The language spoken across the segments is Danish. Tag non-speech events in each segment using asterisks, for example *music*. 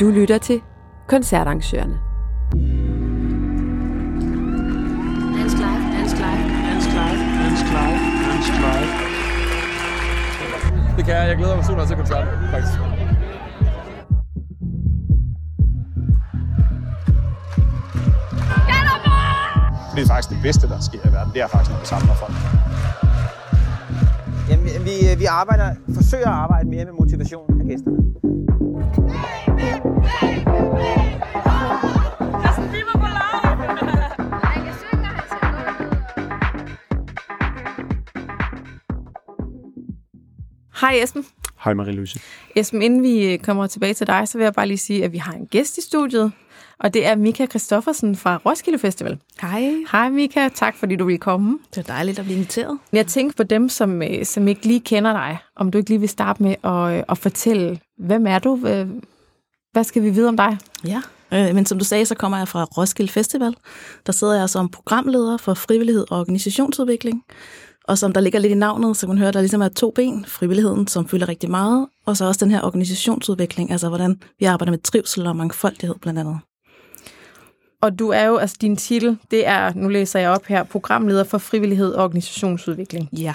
Du lytter til koncertarrangørerne. Dansk Live, Dansk Live, Dansk Live, Dansk Live, Dansk Live. Det kan jeg. Jeg glæder mig super til koncerten, faktisk. Det er faktisk det bedste, der sker i verden. Det er faktisk, når vi samler folk. Jamen, vi, vi arbejder, forsøger at arbejde mere med motivation af gæsterne. Hej Esben. Hej Marie-Louise. Esben, inden vi øh, kommer tilbage til dig, så vil jeg bare lige sige, at vi har en gæst i studiet, og det er Mika Christoffersen fra Roskilde Festival. Hej. Hej Mika, tak fordi du vil komme. Det er dejligt at blive inviteret. Jeg tænker på dem, som, øh, som ikke lige kender dig, om du ikke lige vil starte med at, øh, at fortælle, hvem er du? Hvad skal vi vide om dig? Ja, men som du sagde, så kommer jeg fra Roskilde Festival. Der sidder jeg som programleder for frivillighed og organisationsudvikling. Og som der ligger lidt i navnet, så kan man høre, at der ligesom er to ben. Frivilligheden, som fylder rigtig meget, og så også den her organisationsudvikling, altså hvordan vi arbejder med trivsel og mangfoldighed blandt andet. Og du er jo, altså din titel, det er, nu læser jeg op her, programleder for frivillighed og organisationsudvikling. Ja.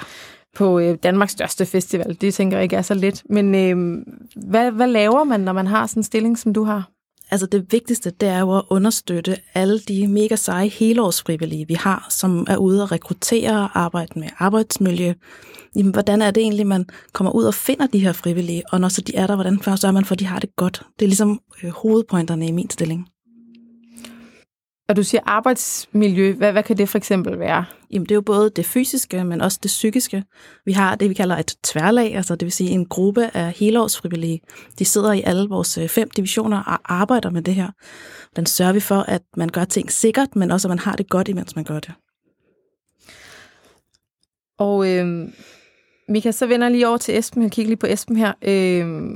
På øh, Danmarks største festival. Det tænker jeg ikke er så let. Men øh, hvad, hvad laver man, når man har sådan en stilling, som du har? Altså det vigtigste, det er jo at understøtte alle de mega seje helårsfrivillige, vi har, som er ude og rekruttere og arbejde med arbejdsmiljø. Jamen, hvordan er det egentlig, man kommer ud og finder de her frivillige, og når så de er der, hvordan sørger man for, at de har det godt? Det er ligesom øh, hovedpointerne i min stilling. Og du siger arbejdsmiljø. Hvad, hvad kan det for eksempel være? Jamen, det er jo både det fysiske, men også det psykiske. Vi har det, vi kalder et tværlag, altså det vil sige en gruppe af helårsfrivillige. De sidder i alle vores øh, fem divisioner og arbejder med det her. Den sørger vi for, at man gør ting sikkert, men også at man har det godt, imens man gør det. Og øh, Mika, så vender jeg lige over til Esben. Jeg kigger lige på Esben her. Øh,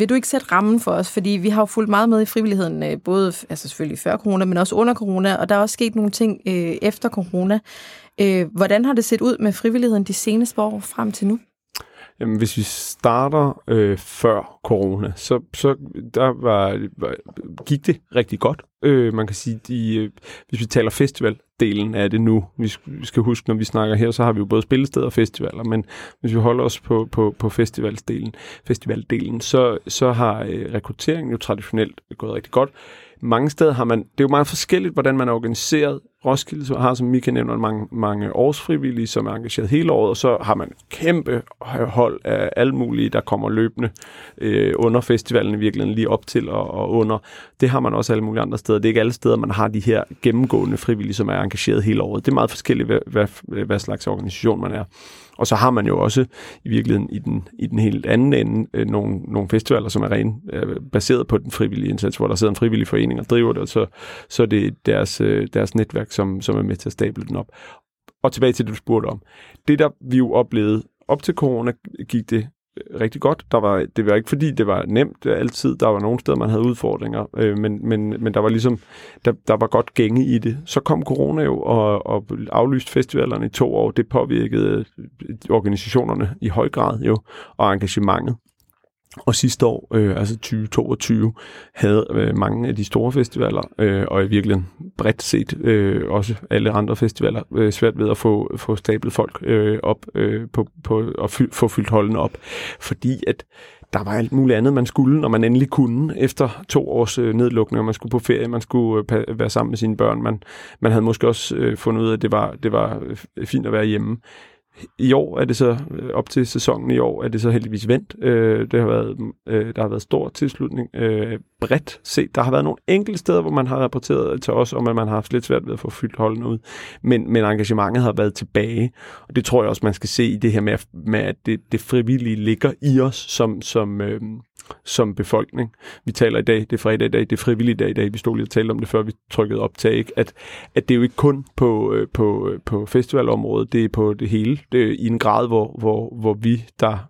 vil du ikke sætte rammen for os? Fordi vi har jo fulgt meget med i frivilligheden, øh, både altså selvfølgelig før corona, men også under corona, og der er også sket nogle ting øh, efter corona. Øh, hvordan har det set ud med frivilligheden de seneste år frem til nu? Jamen, hvis vi starter øh, før corona, så, så der var, var, gik det rigtig godt. Øh, man kan sige, de, øh, hvis vi taler festivaldelen af det nu, vi skal huske, når vi snakker her, så har vi jo både spillesteder og festivaler, men hvis vi holder os på, på, på festivalsdelen, festivaldelen, så, så har øh, rekrutteringen jo traditionelt gået rigtig godt mange steder har man, det er jo meget forskelligt, hvordan man er organiseret. Roskilde har, som Mika nævner, mange, mange årsfrivillige, som er engageret hele året, og så har man kæmpe hold af alle mulige, der kommer løbende øh, under festivalen i virkeligheden, lige op til og, og under. Det har man også alle mulige andre steder. Det er ikke alle steder, man har de her gennemgående frivillige, som er engageret hele året. Det er meget forskelligt, hvad, hvad, hvad slags organisation man er. Og så har man jo også i virkeligheden i den, i den helt anden ende øh, nogle, nogle festivaler, som er rent øh, baseret på den frivillige indsats, hvor der sidder en frivillig forening og driver det, og så, så er det deres, øh, deres netværk, som, som er med til at stable den op. Og tilbage til det, du spurgte om. Det, der vi jo oplevede op til corona, gik det øh, rigtig godt. Der var, det var ikke fordi, det var nemt øh, altid. Der var nogle steder, man havde udfordringer, øh, men, men, men der var ligesom, der, der var godt gænge i det. Så kom corona jo og, og aflyste festivalerne i to år. Det påvirkede øh, organisationerne i høj grad jo, og engagementet. Og sidste år, øh, altså 2022, havde øh, mange af de store festivaler, øh, og i virkeligheden bredt set øh, også alle andre festivaler, øh, svært ved at få, få stablet folk øh, op øh, på, på, og fy, få fyldt holdene op. Fordi at der var alt muligt andet, man skulle, når man endelig kunne, efter to års øh, nedlukning, man skulle på ferie, man skulle øh, være sammen med sine børn. Man, man havde måske også øh, fundet ud af, at det var, det var øh, fint at være hjemme. I år er det så, øh, op til sæsonen i år, er det så heldigvis vendt. Øh, det har været, øh, der har været stor tilslutning øh, bredt set. Der har været nogle enkelte steder, hvor man har rapporteret til os, om at man har haft lidt svært ved at få fyldt holdene ud. Men, men engagementet har været tilbage, og det tror jeg også, man skal se i det her med, med at det, det frivillige ligger i os som, som, øh, som befolkning. Vi taler i dag, det er fredag i dag, det er frivillig dag i dag. Vi stod lige og talte om det, før vi trykkede optag, ikke? At, at det er jo ikke kun på, øh, på, øh, på festivalområdet, det er på det hele. Det er i en grad, hvor, hvor, hvor vi, der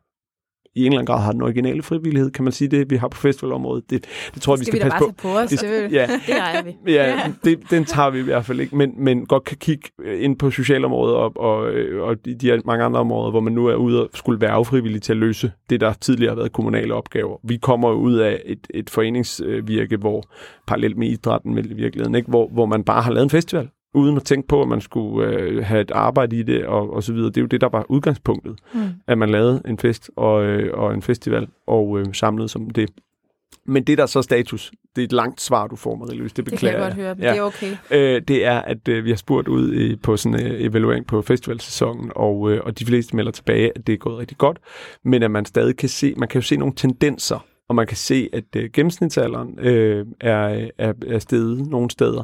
i en eller anden grad har den originale frivillighed, kan man sige det, vi har på festivalområdet. Det, det tror jeg, vi Skal skal, vi passe bare på. på os? Det, ja, *laughs* Det ejer vi. Ja, det, den tager vi i hvert fald ikke, men, men godt kan kigge ind på socialområdet og, og, øh, og de, her mange andre områder, hvor man nu er ude og skulle være affrivillig til at løse det, der tidligere har været kommunale opgaver. Vi kommer ud af et, et foreningsvirke, hvor parallelt med idrætten i virkeligheden, ikke? Hvor, hvor man bare har lavet en festival, uden at tænke på, at man skulle øh, have et arbejde i det og, og så videre. Det er jo det, der var udgangspunktet, Mm. at man lavede en fest og, øh, og en festival og øh, samlede som det. Men det der så er status, det er et langt svar, du får, Marie-Louise. Det Det kan beklager jeg godt høre. Ja. Det er okay. Øh, det er, at øh, vi har spurgt ud i, på sådan en øh, evaluering på festivalsæsonen, og, øh, og de fleste melder tilbage, at det er gået rigtig godt, men at man stadig kan se, man kan jo se nogle tendenser, og man kan se, at øh, gennemsnitsalderen øh, er, er, er steget nogle steder,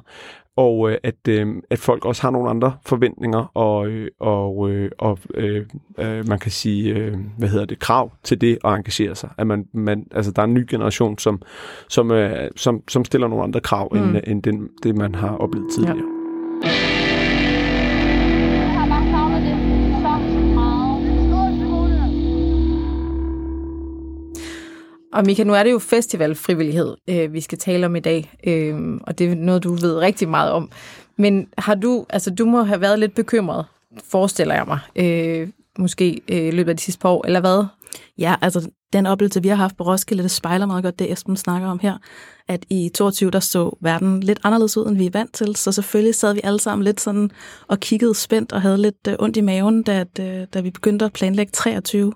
og øh, at, øh, at folk også har nogle andre forventninger, og, øh, og, øh, og øh, øh, man kan sige, øh, hvad hedder det, krav til det at engagere sig. At man, man, altså, der er en ny generation, som, som, øh, som, som stiller nogle andre krav, mm. end, end den, det, man har oplevet tidligere. Ja. Og Mika, nu er det jo festivalfrivillighed, øh, vi skal tale om i dag, øh, og det er noget, du ved rigtig meget om. Men har du, altså du må have været lidt bekymret, forestiller jeg mig, øh, måske øh, i løbet af de sidste par år, eller hvad? Ja, altså den oplevelse, vi har haft på Roskilde, det spejler meget godt det, Esben snakker om her, at i 22, der så verden lidt anderledes ud, end vi er vant til, så selvfølgelig sad vi alle sammen lidt sådan og kiggede spændt og havde lidt øh, ondt i maven, da, da, øh, da vi begyndte at planlægge 23.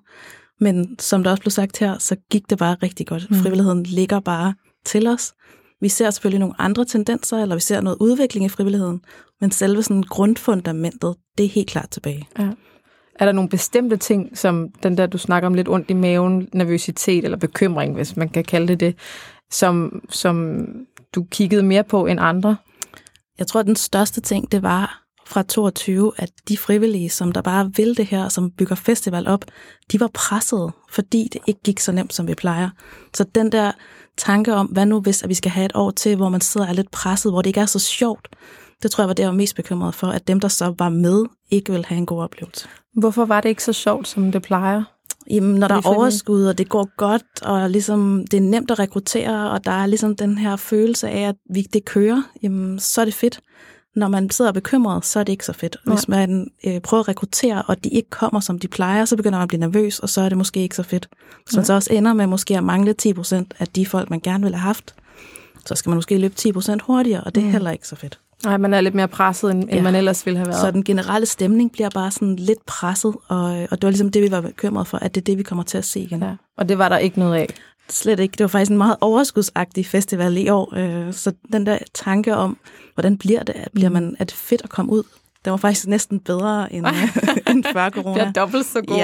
Men som der også blev sagt her, så gik det bare rigtig godt. Mm. Frivilligheden ligger bare til os. Vi ser selvfølgelig nogle andre tendenser, eller vi ser noget udvikling i frivilligheden, men selve sådan grundfundamentet, det er helt klart tilbage. Er der nogle bestemte ting, som den der, du snakker om lidt ondt i maven, nervøsitet eller bekymring, hvis man kan kalde det det, som, som du kiggede mere på end andre? Jeg tror, at den største ting, det var fra 22, at de frivillige, som der bare vil det her, som bygger festival op, de var presset, fordi det ikke gik så nemt, som vi plejer. Så den der tanke om, hvad nu hvis at vi skal have et år til, hvor man sidder og er lidt presset, hvor det ikke er så sjovt, det tror jeg var det, jeg var mest bekymret for, at dem, der så var med, ikke vil have en god oplevelse. Hvorfor var det ikke så sjovt, som det plejer? Jamen, når der er overskud, og det går godt, og ligesom, det er nemt at rekruttere, og der er ligesom den her følelse af, at vi, det kører, jamen, så er det fedt. Når man sidder bekymret, så er det ikke så fedt. Hvis man øh, prøver at rekruttere, og de ikke kommer, som de plejer, så begynder man at blive nervøs, og så er det måske ikke så fedt. Hvis man så også ender med måske at mangle 10% af de folk, man gerne ville have haft, så skal man måske løbe 10% hurtigere, og det er Mm. heller ikke så fedt. Nej, man er lidt mere presset, end, ja. End man ellers ville have været. Så den generelle stemning bliver bare sådan lidt presset, og, og det var ligesom det, vi var bekymret for, at det er det, vi kommer til at se igen. Ja. Og det var der ikke noget af. Slet ikke. Det var faktisk en meget overskudsagtig festival i år. øh, Så den der tanke om, hvordan bliver det? Bliver man, er det fedt at komme ud? Den var faktisk næsten bedre end, *laughs* end før Det er corona. dobbelt så god.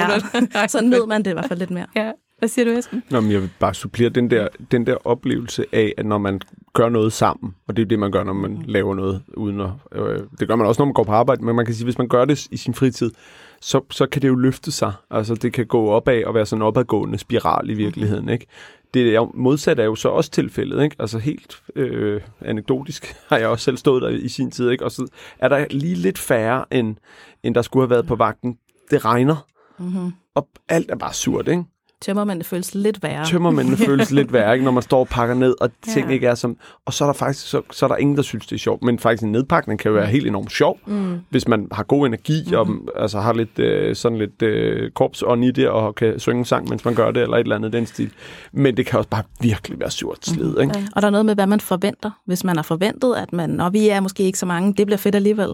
Ja, *laughs* så nød man det i hvert fald lidt mere. Ja. Hvad siger du, Esben? Nå, men jeg vil bare supplere den der, den der oplevelse af, at når man gør noget sammen, og det er det, man gør, når man laver noget uden at... Øh, det gør man også, når man går på arbejde, men man kan sige, hvis man gør det i sin fritid, så, så kan det jo løfte sig. Altså, det kan gå opad og være sådan en opadgående spiral i virkeligheden, ikke? Det er jo, modsat er jo så også tilfældet, ikke? Altså helt øh, anekdotisk *laughs* har jeg også selv stået der i sin tid, ikke? Og så er der lige lidt færre, end, end der skulle have været på vagten. Det regner, Mm-hmm. og alt er bare surt, ikke? Tømmermændene føles lidt værre. tømmermændene føles lidt værre, ikke? når man står og pakker ned, og ting Ja. ikke er som... Og så er der faktisk så, så er der ingen, der synes, det er sjovt. Men faktisk en nedpakning kan jo være helt enormt sjov, Mm. hvis man har god energi, mm. og Mhm. altså, har lidt, øh, sådan lidt øh, korpsånd i det, og kan synge en sang, mens man gør det, eller et eller andet den stil. Men det kan også bare virkelig være surt slid, Mhm. ikke? Og der er noget med, hvad man forventer. Hvis man har forventet, at man, når vi er måske ikke så mange, det bliver fedt alligevel.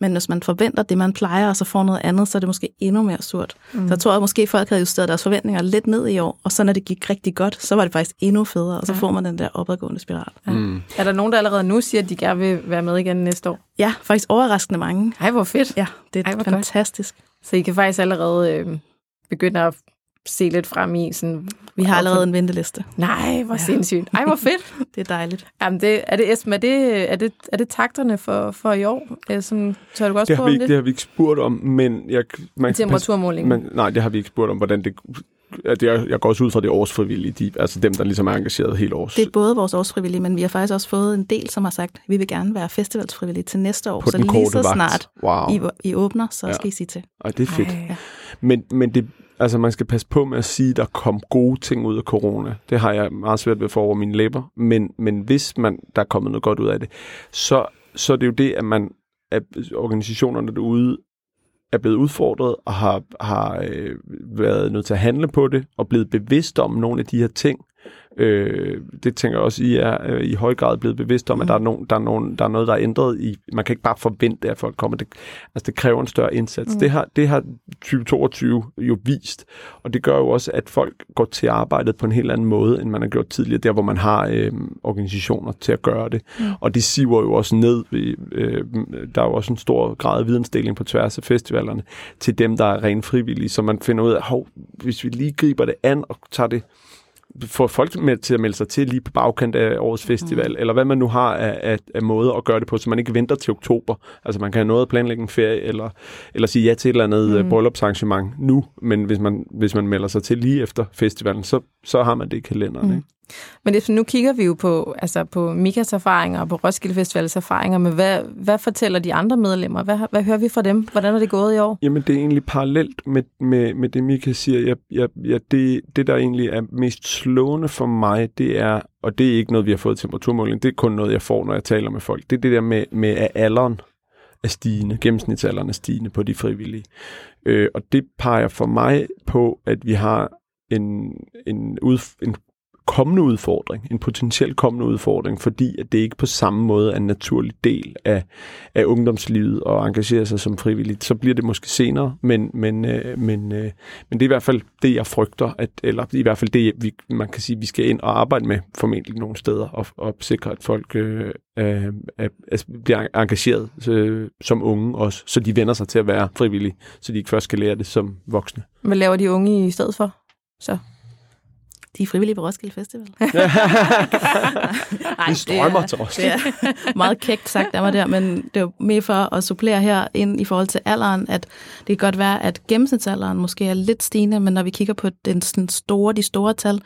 Men hvis man forventer det, man plejer, og så får noget andet, så er det måske endnu mere surt. Mm. Så jeg tror, at måske folk havde justeret deres forventninger lidt ned i år, og så når det gik rigtig godt, så var det faktisk endnu federe, og så Ja. får man den der opadgående spiral. Ja. Mm. Er der nogen, der allerede nu siger, at de gerne vil være med igen næste år? Ja, faktisk overraskende mange. Ej, hvor fedt. Ja, det Ej, er godt. fantastisk. Så I kan faktisk allerede øh, begynde at se lidt frem i sådan... Vi har allerede en venteliste. Nej, hvor sindssygt. Ej, hvor fedt. *laughs* Det er dejligt. Jamen, det, er det, Esben, er det, er det, er det takterne for, for i år? Som, tør du også Det på har, vi ikke, det? det har vi ikke spurgt om, men jeg, man, Temperaturmålingen. Men, nej, det har vi ikke spurgt om, hvordan det... at Jeg, jeg går også ud fra det årsfrivillige, de, altså dem, der ligesom er engageret helt års. Det er både vores årsfrivillige, men vi har faktisk også fået en del, som har sagt, at vi vil gerne være festivalsfrivillige til næste år. på så den lige så vagt. snart wow. I, I åbner, så Ja. skal I sige til. Og det er fedt. Ej. Men, men det, Altså, man skal passe på med at sige, at der kom gode ting ud af corona. Det har jeg meget svært ved at få over mine læber. Men, men hvis man, der er kommet noget godt ud af det, så, så er det jo det, at man at organisationerne derude er blevet udfordret og har, har øh, været nødt til at handle på det og blevet bevidst om nogle af de her ting. Øh, det tænker jeg også, I er øh, i høj grad blevet bevidst om, mm. at der er, nogen, der, er nogen, der er noget, der er ændret i. Man kan ikke bare forvente, at folk kommer. Det, altså, det kræver en større indsats. Mm. Det, har, det har 2022 jo vist, og det gør jo også, at folk går til arbejdet på en helt anden måde, end man har gjort tidligere, der hvor man har øh, organisationer til at gøre det. Mm. Og det siver jo også ned. Øh, der er jo også en stor grad af vidensdeling på tværs af festivalerne til dem, der er rent frivillige, så man finder ud af, hov, hvis vi lige griber det an og tager det få folk med til at melde sig til lige på bagkant af årets festival, mm. eller hvad man nu har af, af, af måder at gøre det på, så man ikke venter til oktober. Altså man kan have noget at planlægge en ferie, eller, eller sige ja til et eller andet mm. bryllupsarrangement nu, men hvis man, hvis man melder sig til lige efter festivalen, så, så har man det i kalenderen. Mm. Ikke? Men det, nu kigger vi jo på, altså på Mikas erfaringer og på Roskilde Festivals erfaringer, men hvad, hvad fortæller de andre medlemmer? Hvad, hvad hører vi fra dem? Hvordan er det gået i år? Jamen, det er egentlig parallelt med, med, med det, Mika siger. Jeg, jeg, jeg, det, det, der egentlig er mest slående for mig, det er, og det er ikke noget, vi har fået temperaturmåling, det er kun noget, jeg får, når jeg taler med folk. Det er det der med, med at alderen er stigende, gennemsnitsalderen er stigende på de frivillige. Øh, og det peger for mig på, at vi har en, en, ud, en kommende udfordring, en potentiel kommende udfordring, fordi at det ikke på samme måde er en naturlig del af, af ungdomslivet og engagere sig som frivilligt. Så bliver det måske senere, men, men, øh, men, øh, men det er i hvert fald det, jeg frygter, at, eller i hvert fald det, vi, man kan sige, vi skal ind og arbejde med formentlig nogle steder og, og sikre, at folk øh, øh, øh, bliver engageret øh, som unge også, så de vender sig til at være frivillige, så de ikke først skal lære det som voksne. Hvad laver de unge i stedet for? Så de er frivillige på Roskilde Festival. *laughs* Ej, Vi strømmer til Roskilde. Det er meget kægt sagt af mig der, men det er jo mere for at supplere her ind i forhold til alderen, at det kan godt være, at gennemsnitsalderen måske er lidt stigende, men når vi kigger på den sådan store, de store tal,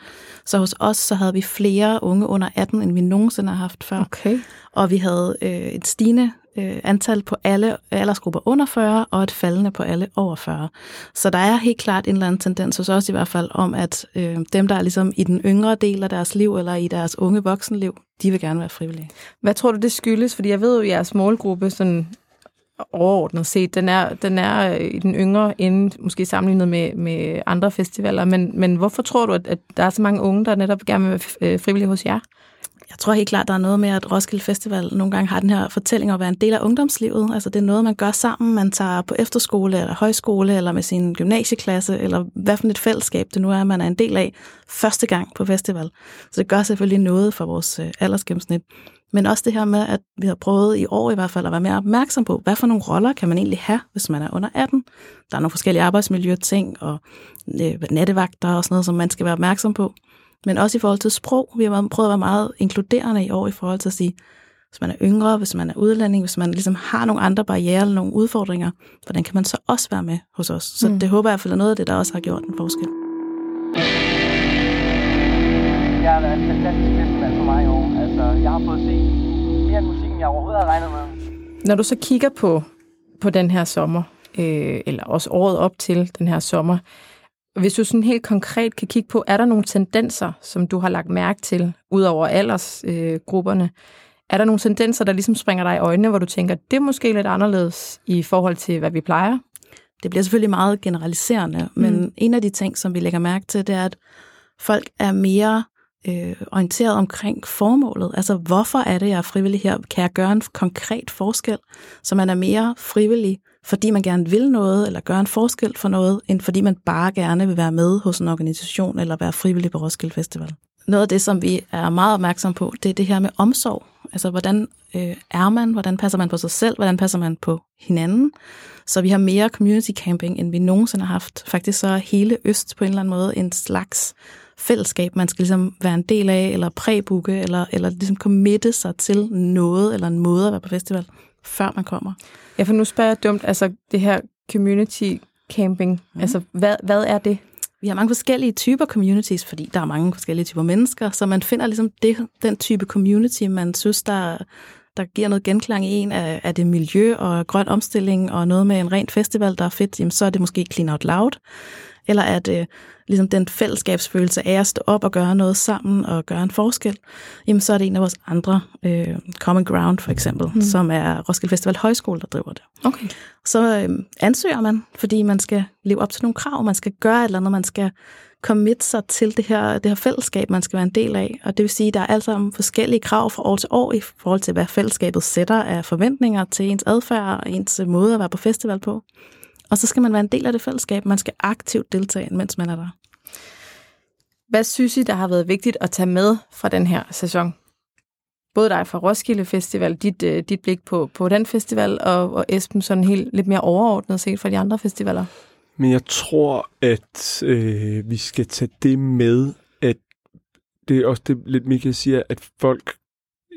så hos os, så havde vi flere unge under 18, end vi nogensinde har haft før. Okay. Og vi havde øh, et stigende øh, antal på alle aldersgrupper under 40, og et faldende på alle over 40. Så der er helt klart en eller anden tendens hos os i hvert fald om, at øh, dem, der er ligesom i den yngre del af deres liv, eller i deres unge voksenliv, de vil gerne være frivillige. Hvad tror du, det skyldes? Fordi jeg ved jo, at jeres målgruppe sådan overordnet set, den er, den er øh, i den yngre ende, måske sammenlignet med, med andre festivaler, men, men hvorfor tror du, at, at der er så mange unge, der netop gerne vil være øh, frivillige hos jer? Jeg tror helt klart, der er noget med, at Roskilde Festival nogle gange har den her fortælling om at være en del af ungdomslivet. Altså det er noget, man gør sammen. Man tager på efterskole eller højskole eller med sin gymnasieklasse, eller hvad for et fællesskab det nu er, man er en del af første gang på festival. Så det gør selvfølgelig noget for vores øh, aldersgennemsnit. Men også det her med, at vi har prøvet i år i hvert fald at være mere opmærksom på, hvad for nogle roller kan man egentlig have, hvis man er under 18. Der er nogle forskellige arbejdsmiljøting og øh, nattevagter og sådan noget, som man skal være opmærksom på men også i forhold til sprog. Vi har prøvet at være meget inkluderende i år i forhold til at sige, hvis man er yngre, hvis man er udlænding, hvis man ligesom har nogle andre barriere eller nogle udfordringer, hvordan kan man så også være med hos os? Så mm. det håber jeg i hvert fald er noget af det, der også har gjort en forskel. Det har været en fantastisk festival for mig i år. Altså, jeg har fået set mere end musikken, jeg overhovedet har regnet med. Når du så kigger på, på den her sommer, øh, eller også året op til den her sommer, hvis du sådan helt konkret kan kigge på, er der nogle tendenser, som du har lagt mærke til, ud over aldersgrupperne? Øh, er der nogle tendenser, der ligesom springer dig i øjnene, hvor du tænker, det er måske lidt anderledes i forhold til, hvad vi plejer? Det bliver selvfølgelig meget generaliserende, mm. men en af de ting, som vi lægger mærke til, det er, at folk er mere øh, orienteret omkring formålet. Altså, hvorfor er det, jeg er frivillig her? Kan jeg gøre en konkret forskel? Så man er mere frivillig fordi man gerne vil noget, eller gøre en forskel for noget, end fordi man bare gerne vil være med hos en organisation, eller være frivillig på Roskilde Festival. Noget af det, som vi er meget opmærksom på, det er det her med omsorg. Altså, hvordan øh, er man? Hvordan passer man på sig selv? Hvordan passer man på hinanden? Så vi har mere community camping, end vi nogensinde har haft. Faktisk så er hele Øst på en eller anden måde en slags fællesskab, man skal ligesom være en del af, eller præbukke, eller, eller ligesom committe sig til noget, eller en måde at være på festival, før man kommer. Ja, for nu spørger jeg dumt, altså det her community camping, mm. altså hvad, hvad er det? Vi har mange forskellige typer communities, fordi der er mange forskellige typer mennesker, så man finder ligesom det, den type community, man synes, der, der giver noget genklang i en af, af det miljø og grøn omstilling og noget med en rent festival, der er fedt, jamen, så er det måske Clean Out Loud. Eller er det ligesom den fællesskabsfølelse af at stå op og gøre noget sammen og gøre en forskel? Jamen, så er det en af vores andre øh, Common Ground, for eksempel, mm. som er Roskilde Festival Højskole, der driver det. Okay. Så øh, ansøger man, fordi man skal leve op til nogle krav, man skal gøre et eller andet, man skal commit sig til det her, det her fællesskab, man skal være en del af. Og det vil sige, at der er altså forskellige krav fra år til år i forhold til, hvad fællesskabet sætter af forventninger til ens adfærd og ens måde at være på festival på. Og så skal man være en del af det fællesskab. Man skal aktivt deltage, mens man er der. Hvad synes I, der har været vigtigt at tage med fra den her sæson? Både dig fra Roskilde Festival, dit, øh, dit blik på, på den festival, og, og Esben sådan helt lidt mere overordnet set fra de andre festivaler. Men jeg tror, at øh, vi skal tage det med, at det er også det, lidt Michael siger, at folk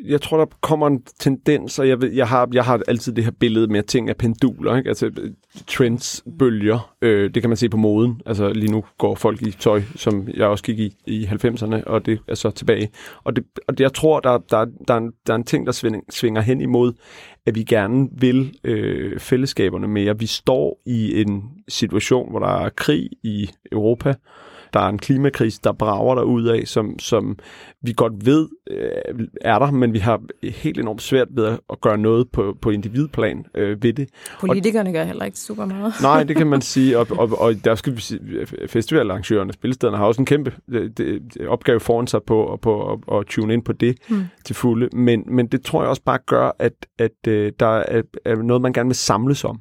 jeg tror, der kommer en tendens, og jeg, ved, jeg, har, jeg har altid det her billede med, at ting er penduler, ikke? altså trends, bølger, øh, det kan man se på moden. Altså lige nu går folk i tøj, som jeg også gik i i 90'erne, og det er så tilbage. Og, det, og det, jeg tror, der, der, der, er en, der er en ting, der svinger, svinger hen imod, at vi gerne vil øh, fællesskaberne mere. Vi står i en situation, hvor der er krig i Europa, der er en klimakrise, der brager der ud af, som, som vi godt ved øh, er der, men vi har helt enormt svært ved at, gøre noget på, på individplan øh, ved det. Politikerne og, gør heller ikke super meget. nej, det kan man *laughs* sige, og, og, og der skal vi sige, festivalarrangørerne, spilstederne har også en kæmpe det, det, opgave foran sig på, på at, at tune ind på det hmm. til fulde, men, men det tror jeg også bare gør, at, at øh, der er, er noget, man gerne vil samles om.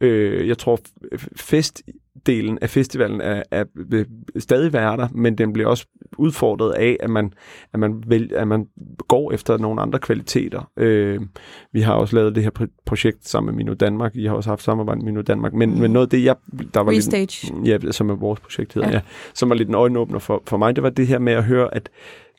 Øh, jeg tror, festdelen af festivalen er, er, vil stadig være der, men den bliver også udfordret af, at man, at man, vælger, at man går efter nogle andre kvaliteter. Øh, vi har også lavet det her projekt sammen med Mino Danmark. I har også haft samarbejde med Mino Danmark. Men, mm. men noget af det, jeg... Der var Restage. Lidt, ja, som er vores projekt hedder, ja. ja. Som var lidt en øjenåbner for, for mig, det var det her med at høre, at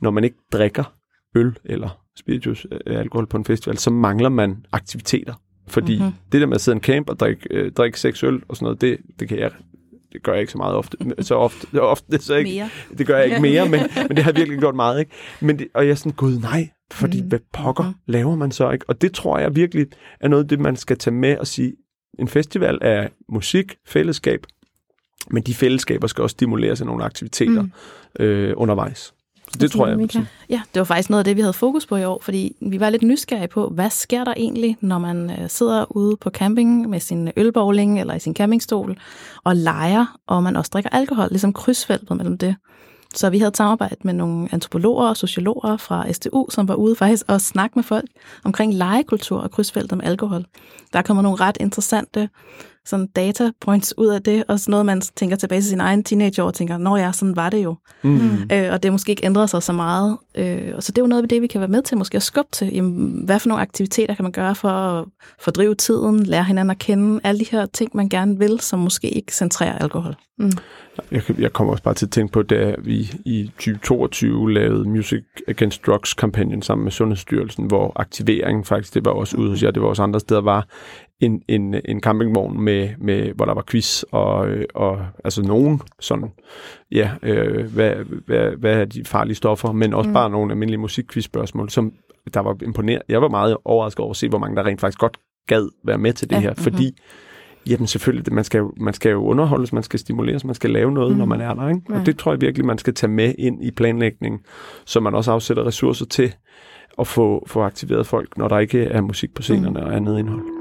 når man ikke drikker øl eller spiritus, øh, alkohol på en festival, så mangler man aktiviteter. Fordi mm-hmm. det der med at sidde en camp og drikke, øh, drikke seks øl og sådan noget, det, det kan jeg det gør jeg ikke så meget ofte. Så ofte, ofte så ikke, mere. det gør jeg ikke mere, men, *laughs* men det har virkelig gjort meget. Ikke? Men det, og jeg er sådan, gud nej, fordi mm. hvad pokker mm. laver man så ikke? Og det tror jeg virkelig er noget af det, man skal tage med og sige, en festival er musik, fællesskab, men de fællesskaber skal også stimuleres af nogle aktiviteter mm. øh, undervejs. Det tror jeg. Mika. Ja, det var faktisk noget af det, vi havde fokus på i år, fordi vi var lidt nysgerrige på, hvad sker der egentlig, når man øh, sidder ude på camping med sin ølbowling eller i sin campingstol og leger, og man også drikker alkohol, ligesom krydsfeltet mellem det. Så vi havde et samarbejde med nogle antropologer og sociologer fra STU, som var ude faktisk og snakke med folk omkring legekultur og krydsfeltet med alkohol. Der kommer nogle ret interessante sådan data points ud af det, og sådan noget, man tænker tilbage til sin egen teenageår og tænker, nå ja, sådan var det jo. Mm. Øh, og det måske ikke ændret sig så meget. Øh, og så det er jo noget af det, vi kan være med til, måske at skubbe til. Jamen, hvad for nogle aktiviteter kan man gøre for at fordrive tiden, lære hinanden at kende, alle de her ting, man gerne vil, som måske ikke centrerer alkohol. Mm. Jeg, jeg kommer også bare til at tænke på, da vi i 2022 lavede Music Against Drugs-kampagnen sammen med Sundhedsstyrelsen, hvor aktivering faktisk, det var også ude hos jer, det var også andre steder, var en, en, en campingvogn, med, med, hvor der var quiz og, og altså nogen sådan, ja, øh, hvad, hvad, hvad er de farlige stoffer, men også mm. bare nogle almindelige musikquiz-spørgsmål, som der var imponeret. Jeg var meget overrasket over at se, hvor mange der rent faktisk godt gad være med til det ja, her, mm-hmm. fordi Jamen selvfølgelig, man skal, jo, man skal jo underholdes, man skal stimuleres, man skal lave noget, mm. når man er der. Ikke? Og det tror jeg virkelig, man skal tage med ind i planlægningen, så man også afsætter ressourcer til at få, få aktiveret folk, når der ikke er musik på scenerne mm. og andet indhold.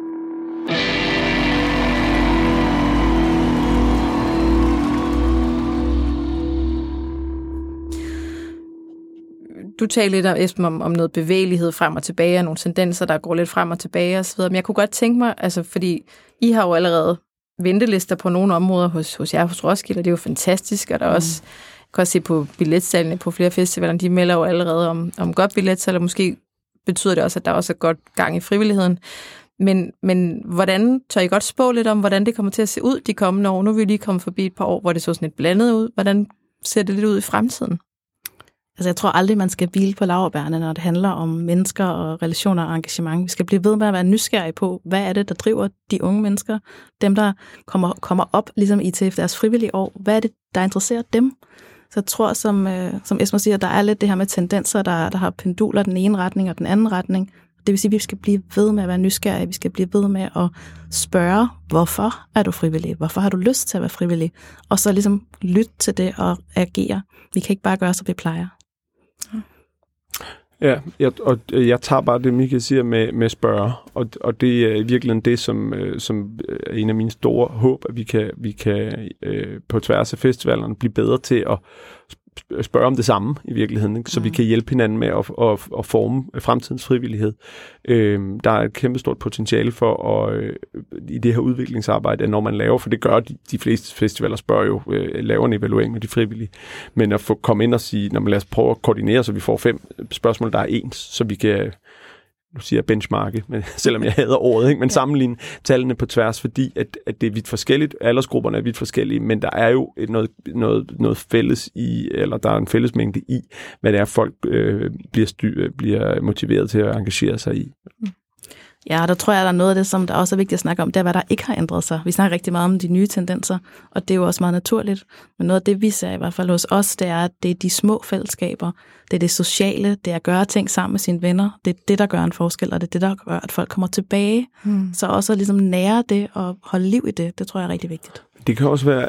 Du talte lidt, Esben, om, om noget bevægelighed frem og tilbage, og nogle tendenser, der går lidt frem og tilbage osv. Men jeg kunne godt tænke mig, altså fordi I har jo allerede ventelister på nogle områder hos, hos jer hos Roskilde, og det er jo fantastisk, og der er mm. også, jeg kan også se på billetsalgene på flere festivaler, de melder jo allerede om, om godt billetsalg, og måske betyder det også, at der også er godt gang i frivilligheden. Men, men hvordan tør I godt spå lidt om, hvordan det kommer til at se ud de kommende år? Nu er vi lige kommet forbi et par år, hvor det så sådan et blandet ud. Hvordan ser det lidt ud i fremtiden? Altså, jeg tror aldrig, man skal hvile på laverbærene, når det handler om mennesker og relationer og engagement. Vi skal blive ved med at være nysgerrige på, hvad er det, der driver de unge mennesker, dem, der kommer, kommer op ligesom i til deres frivillige år. Hvad er det, der interesserer dem? Så jeg tror, som, øh, som Esmer siger, der er lidt det her med tendenser, der, der har penduler den ene retning og den anden retning. Det vil sige, at vi skal blive ved med at være nysgerrige. Vi skal blive ved med at spørge, hvorfor er du frivillig? Hvorfor har du lyst til at være frivillig? Og så ligesom lytte til det og agere. Vi kan ikke bare gøre, som vi plejer. Ja, jeg, og øh, jeg tager bare det, Mika siger med, med spørger, og, og det er i virkeligheden det, som, øh, som øh, er en af mine store håb, at vi kan, vi kan øh, på tværs af festivalerne blive bedre til at spørge om det samme i virkeligheden, ikke? så mm. vi kan hjælpe hinanden med at, at, at forme fremtidens frivillighed. Øh, der er et kæmpestort potentiale for at, øh, i det her udviklingsarbejde, at når man laver, for det gør de, de fleste festivaler, spørger jo, øh, laver en evaluering med de frivillige, men at få komme ind og sige, når man lad os prøve at koordinere, så vi får fem spørgsmål, der er ens, så vi kan nu siger jeg benchmarke, men, *laughs* selvom jeg hader ordet, ikke? men sammenligne tallene på tværs, fordi at, at det er vidt forskelligt, aldersgrupperne er vidt forskellige, men der er jo et noget, noget, noget fælles i, eller der er en fællesmængde i, hvad det er, folk øh, bliver, styr, bliver motiveret til at engagere sig i. Ja, og der tror jeg, der er noget af det, som der også er vigtigt at snakke om, det er, hvad der ikke har ændret sig. Vi snakker rigtig meget om de nye tendenser, og det er jo også meget naturligt. Men noget af det, vi ser i hvert fald hos os, det er, at det er de små fællesskaber, det er det sociale, det er at gøre ting sammen med sine venner. Det er det, der gør en forskel, og det er det, der gør, at folk kommer tilbage. Hmm. Så også at ligesom nære det og holde liv i det, det tror jeg er rigtig vigtigt. Det kan også være,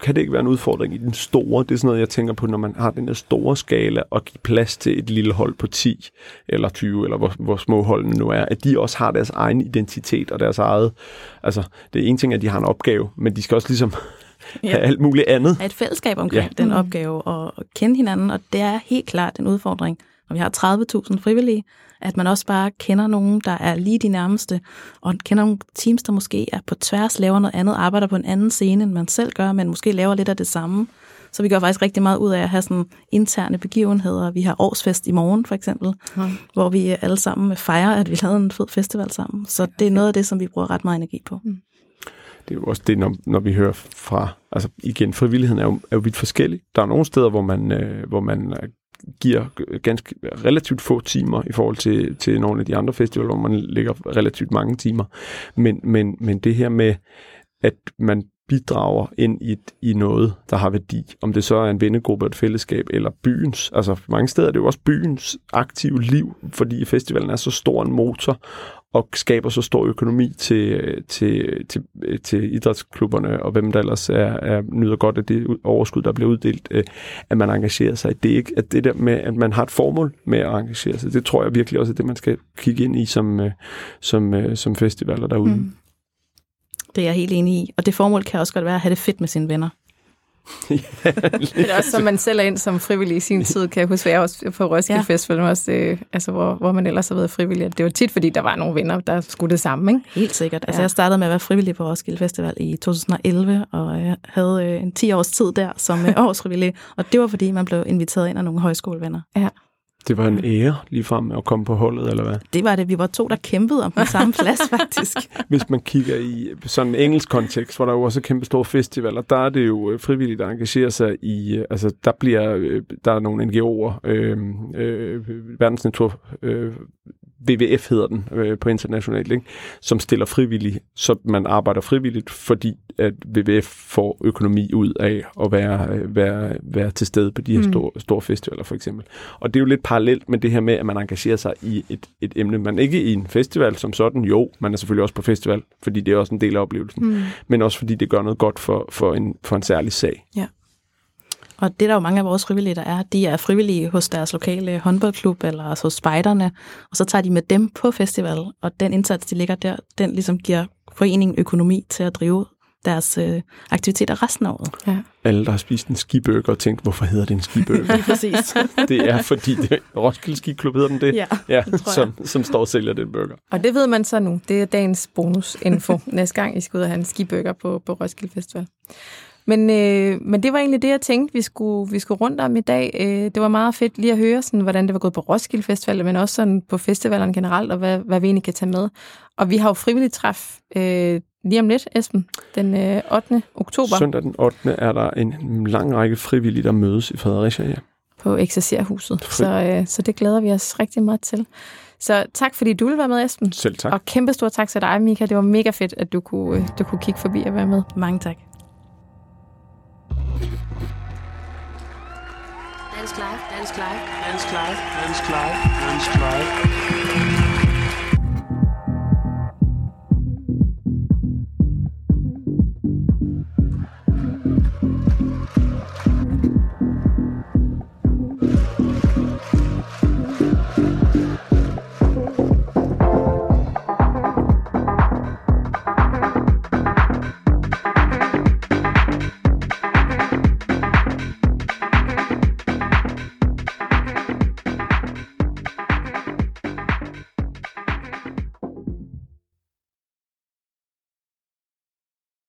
kan det ikke være en udfordring i den store? Det er sådan noget, jeg tænker på, når man har den der store skala og give plads til et lille hold på 10 eller 20, eller hvor, hvor små holdene nu er, at de også har deres egen identitet og deres eget... Altså, det er en ting, at de har en opgave, men de skal også ligesom *laughs* ja. have alt muligt andet. Et fællesskab omkring ja. den opgave og kende hinanden, og det er helt klart en udfordring. Når vi har 30.000 frivillige, at man også bare kender nogen, der er lige de nærmeste, og kender nogle teams, der måske er på tværs, laver noget andet, arbejder på en anden scene, end man selv gør, men måske laver lidt af det samme. Så vi gør faktisk rigtig meget ud af at have sådan interne begivenheder. Vi har årsfest i morgen, for eksempel, ja. hvor vi alle sammen fejrer, at vi lavede en fed festival sammen. Så det er noget af det, som vi bruger ret meget energi på. Mm. Det er jo også det, når, når vi hører fra... Altså igen, frivilligheden er jo, er jo vidt forskellig. Der er nogle steder, hvor man, øh, hvor man giver ganske relativt få timer i forhold til, til nogle af de andre festivaler, hvor man ligger relativt mange timer. Men, men, men det her med, at man bidrager ind i, et, i noget, der har værdi. Om det så er en vennegruppe, et fællesskab eller byens. Altså mange steder er det jo også byens aktive liv, fordi festivalen er så stor en motor, og skaber så stor økonomi til, til, til, til idrætsklubberne, og hvem der ellers er, er, nyder godt af det overskud, der bliver uddelt, øh, at man engagerer sig. Det er ikke, at det der med, at man har et formål med at engagere sig, det tror jeg virkelig også er det, man skal kigge ind i som, øh, som, øh, som festivaler derude. Mm. Det er jeg helt enig i. Og det formål kan også godt være at have det fedt med sine venner. ja, *laughs* det er også, som man selv er ind som frivillig i sin tid, kan jeg huske, jeg også på Roskilde ja. Festival, også, øh, altså, hvor, hvor man ellers har været frivillig. Det var tit, fordi der var nogle venner, der skulle det samme. Ikke? Helt sikkert. Altså, ja. Jeg startede med at være frivillig på Roskilde Festival i 2011, og jeg havde øh, en 10 års tid der som øh, *laughs* årsfrivillig, og det var, fordi man blev inviteret ind af nogle højskolevenner. Ja. Det var en ære lige frem at komme på holdet, eller hvad? Det var det. Vi var to, der kæmpede om den samme plads, *laughs* faktisk. Hvis man kigger i sådan en engelsk kontekst, hvor der er jo også kæmpe store festivaler, der er det jo øh, frivilligt, der engagerer sig i, øh, altså der bliver, øh, der er nogle NGO'er, øh, øh, Verdensnatur, øh, WWF hedder den øh, på internationalt, ikke? som stiller frivilligt, så man arbejder frivilligt, fordi at WWF får økonomi ud af at være, være, være til stede på de her mm. store, store festivaler for eksempel. Og det er jo lidt parallelt med det her med, at man engagerer sig i et, et emne. Man ikke i en festival som sådan, jo, man er selvfølgelig også på festival, fordi det er også en del af oplevelsen, mm. men også fordi det gør noget godt for, for, en, for en særlig sag. Ja. Og det er der jo mange af vores frivillige, der er. De er frivillige hos deres lokale håndboldklub eller hos spejderne, og så tager de med dem på festival, og den indsats, de ligger der, den ligesom giver foreningen økonomi til at drive deres øh, aktiviteter resten af året. Ja. Alle, der har spist en skibøger og tænkt, hvorfor hedder det en skibøger? *laughs* Præcis. *laughs* det er, fordi det, Roskilde Skiklub hedder den det, ja, *laughs* ja det som, som står og sælger den burger. Og det ved man så nu. Det er dagens bonusinfo næste gang, I skal ud og have en skibøger på, på Roskilde Festival. Men, øh, men det var egentlig det, jeg tænkte, vi skulle, vi skulle rundt om i dag. Øh, det var meget fedt lige at høre, sådan, hvordan det var gået på Roskilde Festival, men også sådan på festivalerne generelt, og hvad, hvad vi egentlig kan tage med. Og vi har jo frivilligt træf øh, lige om lidt, Esben, den øh, 8. oktober. Søndag den 8. er der en lang række frivillige, der mødes i Fredericia, ja. På Exercerhuset. Så, øh, så det glæder vi os rigtig meget til. Så tak, fordi du ville være med, Esben. Selv tak. Og kæmpe stor tak til dig, Mika. Det var mega fedt, at du kunne, øh, du kunne kigge forbi og være med. Mange tak. Dansk Live, Dansk Live, Dansk Live, Dansk Live, Dansk Live.